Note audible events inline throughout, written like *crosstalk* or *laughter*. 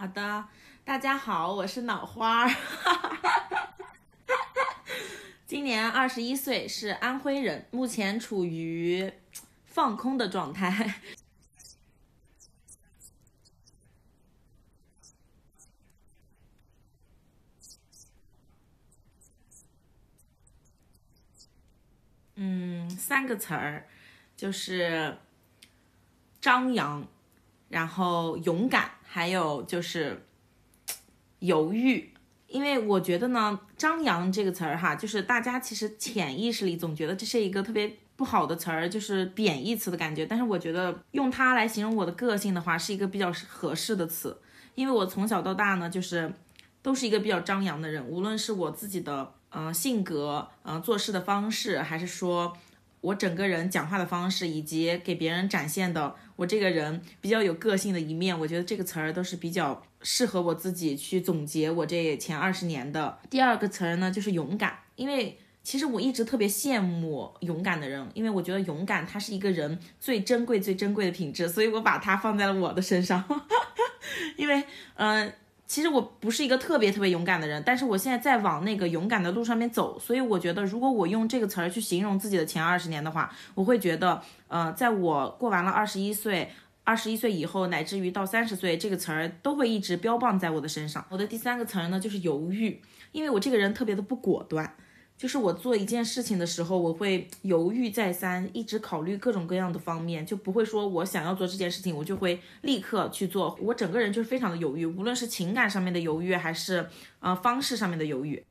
好的，大家好，我是脑花儿，*laughs* 今年二十一岁，是安徽人，目前处于放空的状态。嗯，三个词儿，就是张扬，然后勇敢，还有就是犹豫。因为我觉得呢，张扬这个词儿哈，就是大家其实潜意识里总觉得这是一个特别不好的词儿，就是贬义词的感觉。但是我觉得用它来形容我的个性的话，是一个比较合适的词。因为我从小到大呢，就是都是一个比较张扬的人，无论是我自己的。呃，性格，呃，做事的方式，还是说我整个人讲话的方式，以及给别人展现的我这个人比较有个性的一面，我觉得这个词儿都是比较适合我自己去总结我这前二十年的。第二个词儿呢，就是勇敢，因为其实我一直特别羡慕勇敢的人，因为我觉得勇敢它是一个人最珍贵、最珍贵的品质，所以我把它放在了我的身上，*laughs* 因为，嗯。其实我不是一个特别特别勇敢的人，但是我现在在往那个勇敢的路上面走，所以我觉得如果我用这个词儿去形容自己的前二十年的话，我会觉得，呃，在我过完了二十一岁，二十一岁以后，乃至于到三十岁，这个词儿都会一直标榜在我的身上。我的第三个词儿呢，就是犹豫，因为我这个人特别的不果断。就是我做一件事情的时候，我会犹豫再三，一直考虑各种各样的方面，就不会说我想要做这件事情，我就会立刻去做。我整个人就是非常的犹豫，无论是情感上面的犹豫，还是呃方式上面的犹豫。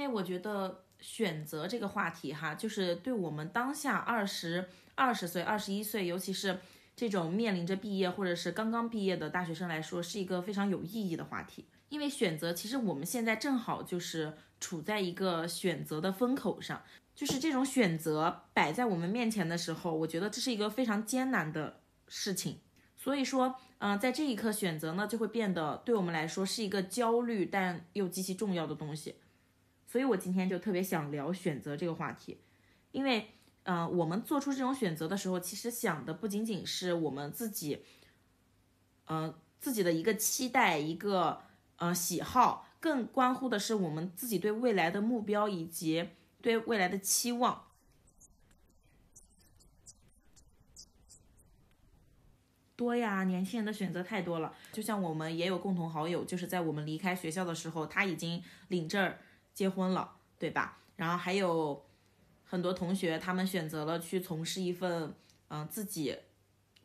因为我觉得选择这个话题哈，就是对我们当下二十二十岁、二十一岁，尤其是这种面临着毕业或者是刚刚毕业的大学生来说，是一个非常有意义的话题。因为选择，其实我们现在正好就是处在一个选择的风口上，就是这种选择摆在我们面前的时候，我觉得这是一个非常艰难的事情。所以说，嗯，在这一刻选择呢，就会变得对我们来说是一个焦虑但又极其重要的东西。所以，我今天就特别想聊选择这个话题，因为，呃，我们做出这种选择的时候，其实想的不仅仅是我们自己，呃，自己的一个期待，一个呃喜好，更关乎的是我们自己对未来的目标以及对未来的期望。多呀，年轻人的选择太多了。就像我们也有共同好友，就是在我们离开学校的时候，他已经领证儿。结婚了，对吧？然后还有很多同学，他们选择了去从事一份，嗯，自己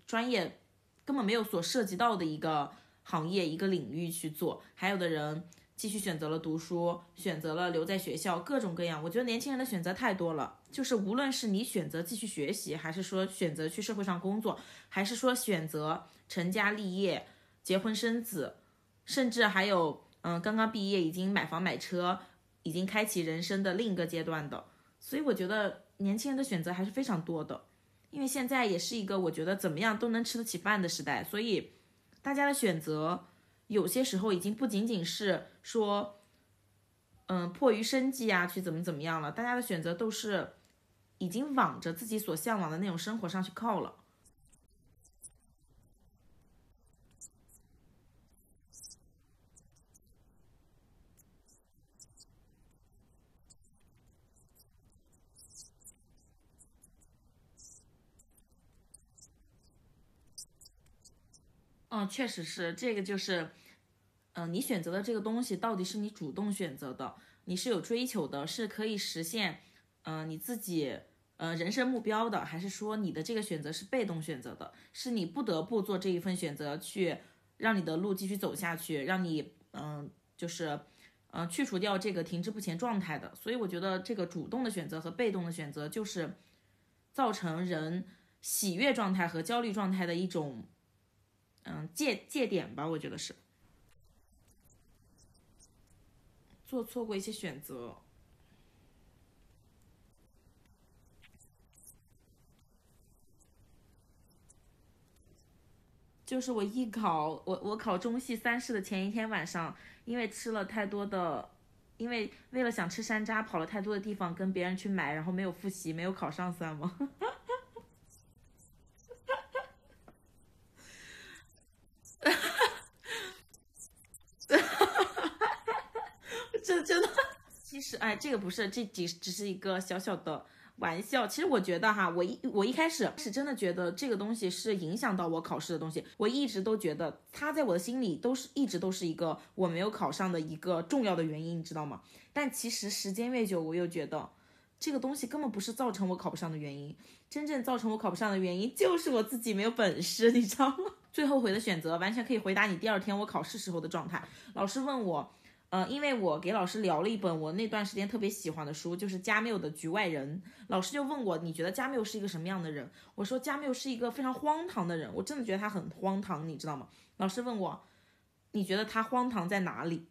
专业根本没有所涉及到的一个行业、一个领域去做。还有的人继续选择了读书，选择了留在学校，各种各样。我觉得年轻人的选择太多了，就是无论是你选择继续学习，还是说选择去社会上工作，还是说选择成家立业、结婚生子，甚至还有，嗯，刚刚毕业已经买房买车。已经开启人生的另一个阶段的，所以我觉得年轻人的选择还是非常多的，因为现在也是一个我觉得怎么样都能吃得起饭的时代，所以大家的选择有些时候已经不仅仅是说，嗯，迫于生计啊去怎么怎么样了，大家的选择都是已经往着自己所向往的那种生活上去靠了。嗯，确实是这个，就是，嗯，你选择的这个东西到底是你主动选择的，你是有追求的，是可以实现，嗯，你自己，呃，人生目标的，还是说你的这个选择是被动选择的，是你不得不做这一份选择去让你的路继续走下去，让你，嗯，就是，嗯，去除掉这个停滞不前状态的。所以我觉得这个主动的选择和被动的选择，就是造成人喜悦状态和焦虑状态的一种。嗯借借点吧我觉得是。做错过一些选择。就是我艺考我我考中戏三试的前一天晚上因为吃了太多的因为为了想吃山楂跑了太多的地方跟别人去买然后没有复习没有考上算吗 *laughs* 是哎，这个不是，这只只是一个小小的。玩笑，其实我觉得哈，我一我一开始是真的觉得这个东西是影响到我考试的东西，我一直都觉得它在我的心里都是一直都是一个我没有考上的一个重要的原因，你知道吗？但其实时间越久，我又觉得这个东西根本不是造成我考不上的原因，真正造成我考不上的原因就是我自己没有本事，你知道吗？最后悔的选择完全可以回答你第二天我考试时候的状态。老师问我。呃，因为我给老师聊了一本我那段时间特别喜欢的书，就是加缪的《局外人》。老师就问我，你觉得加缪是一个什么样的人？我说加缪是一个非常荒唐的人，我真的觉得他很荒唐，你知道吗？老师问我，你觉得他荒唐在哪里？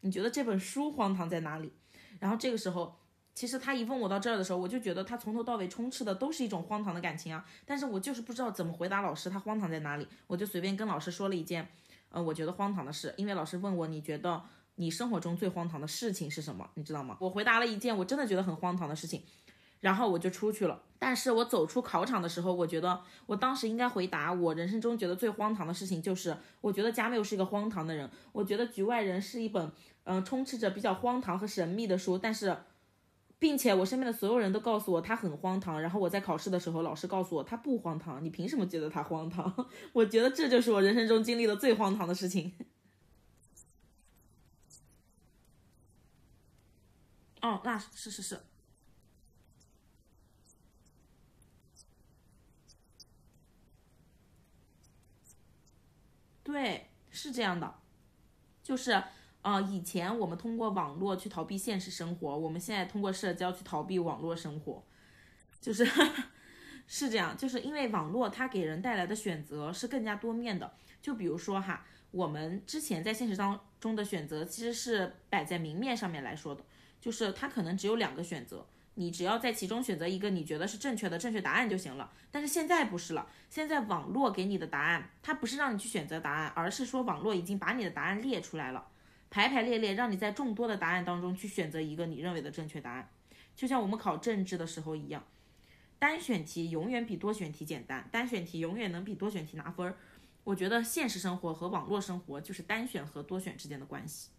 你觉得这本书荒唐在哪里？然后这个时候，其实他一问我到这儿的时候，我就觉得他从头到尾充斥的都是一种荒唐的感情啊。但是我就是不知道怎么回答老师，他荒唐在哪里？我就随便跟老师说了一件，呃，我觉得荒唐的事，因为老师问我，你觉得？你生活中最荒唐的事情是什么？你知道吗？我回答了一件我真的觉得很荒唐的事情，然后我就出去了。但是我走出考场的时候，我觉得我当时应该回答我人生中觉得最荒唐的事情，就是我觉得加缪是一个荒唐的人。我觉得《局外人》是一本嗯充斥着比较荒唐和神秘的书，但是，并且我身边的所有人都告诉我他很荒唐。然后我在考试的时候，老师告诉我他不荒唐，你凭什么觉得他荒唐？*laughs* 我觉得这就是我人生中经历的最荒唐的事情。哦，那是是是，对，是这样的，就是，呃，以前我们通过网络去逃避现实生活，我们现在通过社交去逃避网络生活，就是，*laughs* 是这样，就是因为网络它给人带来的选择是更加多面的，就比如说哈，我们之前在现实当中的选择其实是摆在明面上面来说的。就是它可能只有两个选择，你只要在其中选择一个你觉得是正确的正确答案就行了。但是现在不是了，现在网络给你的答案，它不是让你去选择答案，而是说网络已经把你的答案列出来了，排排列列，让你在众多的答案当中去选择一个你认为的正确答案。就像我们考政治的时候一样，单选题永远比多选题简单，单选题永远能比多选题拿分儿。我觉得现实生活和网络生活就是单选和多选之间的关系。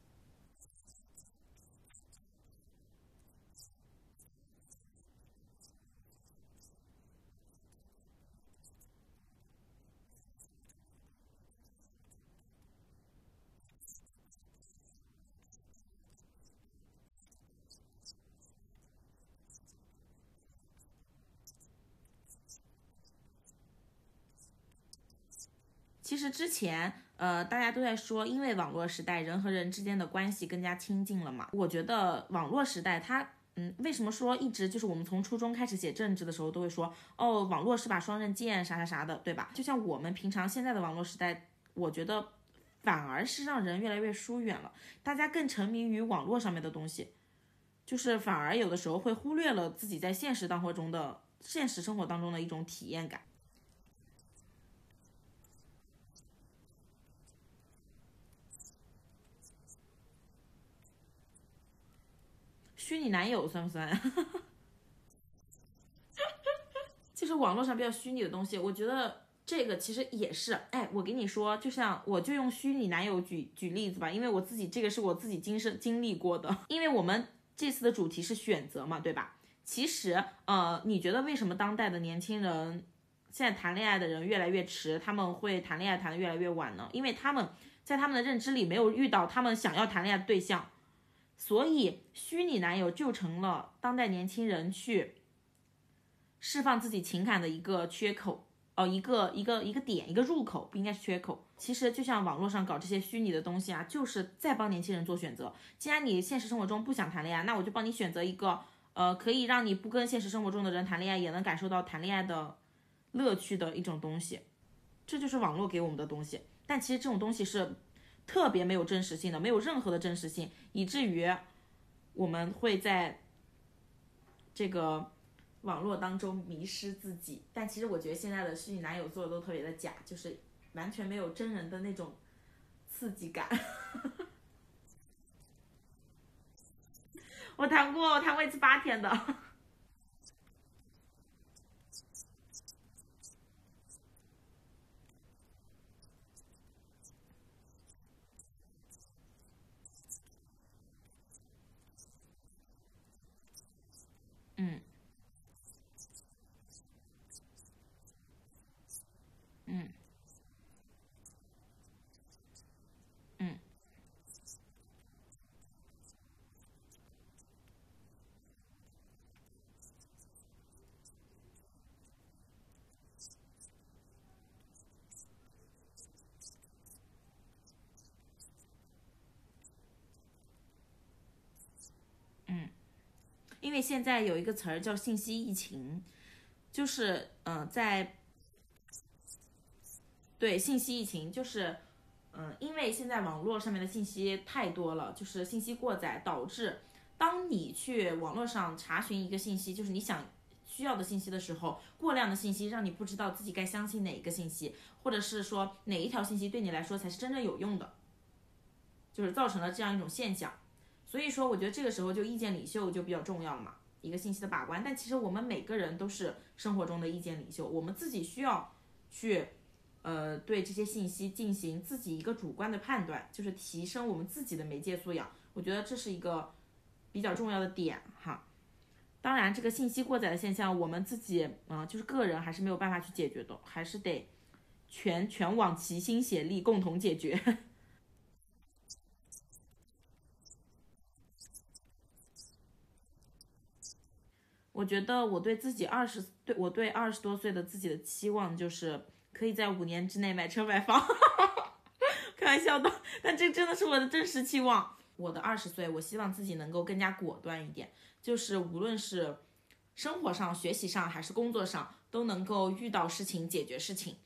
其实之前，呃，大家都在说，因为网络时代，人和人之间的关系更加亲近了嘛。我觉得网络时代，它，嗯，为什么说一直就是我们从初中开始写政治的时候，都会说，哦，网络是把双刃剑，啥啥啥的，对吧？就像我们平常现在的网络时代，我觉得反而是让人越来越疏远了，大家更沉迷于网络上面的东西，就是反而有的时候会忽略了自己在现实生活中的现实生活当中的一种体验感。虚拟男友算不算？*laughs* 其实网络上比较虚拟的东西，我觉得这个其实也是。哎，我给你说，就像我就用虚拟男友举举例子吧，因为我自己这个是我自己经生经历过的。*laughs* 因为我们这次的主题是选择嘛，对吧？其实，呃，你觉得为什么当代的年轻人现在谈恋爱的人越来越迟，他们会谈恋爱谈的越来越晚呢？因为他们在他们的认知里没有遇到他们想要谈恋爱的对象。所以，虚拟男友就成了当代年轻人去释放自己情感的一个缺口哦，一个一个一个点，一个入口，不应该是缺口。其实，就像网络上搞这些虚拟的东西啊，就是在帮年轻人做选择。既然你现实生活中不想谈恋爱，那我就帮你选择一个，呃，可以让你不跟现实生活中的人谈恋爱，也能感受到谈恋爱的乐趣的一种东西。这就是网络给我们的东西。但其实这种东西是。特别没有真实性的，没有任何的真实性，以至于我们会在这个网络当中迷失自己。但其实我觉得现在的虚拟男友做的都特别的假，就是完全没有真人的那种刺激感。*laughs* 我谈过，我谈过一次八天的。嗯嗯嗯嗯，因为现在有一个词儿叫信息疫情，就是嗯、在对信息疫情，就是嗯，因为现在网络上面的信息太多了，就是信息过载，导致当你去网络上查询一个信息，就是你想需要的信息的时候，过量的信息让你不知道自己该相信哪一个信息，或者是说哪一条信息对你来说才是真正有用的，就是造成了这样一种现象。所以说，我觉得这个时候就意见领袖就比较重要了嘛，一个信息的把关。但其实我们每个人都是生活中的意见领袖，我们自己需要去。呃，对这些信息进行自己一个主观的判断，就是提升我们自己的媒介素养。我觉得这是一个比较重要的点哈。当然，这个信息过载的现象，我们自己嗯、就是个人还是没有办法去解决的，还是得全全网齐心协力，共同解决。我觉得我对自己二十对我对二十多岁的自己的期望就是可以在五年之内买车买房，*laughs* 开玩笑的，但这真的是我的真实期望。我的二十岁，我希望自己能够更加果断一点，就是无论是生活上、学习上还是工作上，都能够遇到事情解决事情，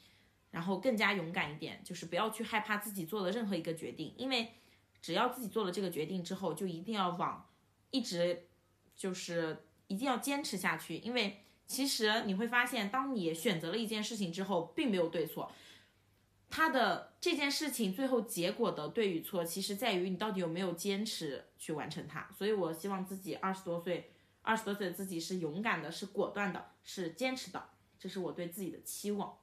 然后更加勇敢一点，就是不要去害怕自己做的任何一个决定，因为只要自己做了这个决定之后，就一定要往一直就是一定要坚持下去，因为其实你会发现，当你选择了一件事情之后，并没有对错。他的这件事情最后结果的对与错，其实在于你到底有没有坚持去完成它。所以我希望自己二十多岁，二十多岁的自己是勇敢的，是果断的，是坚持的，这是我对自己的期望。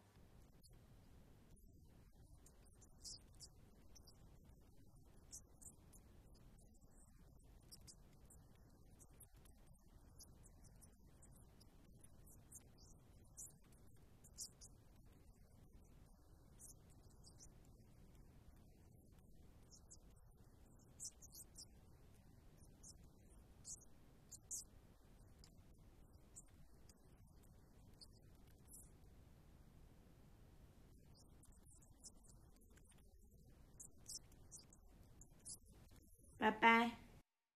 拜拜。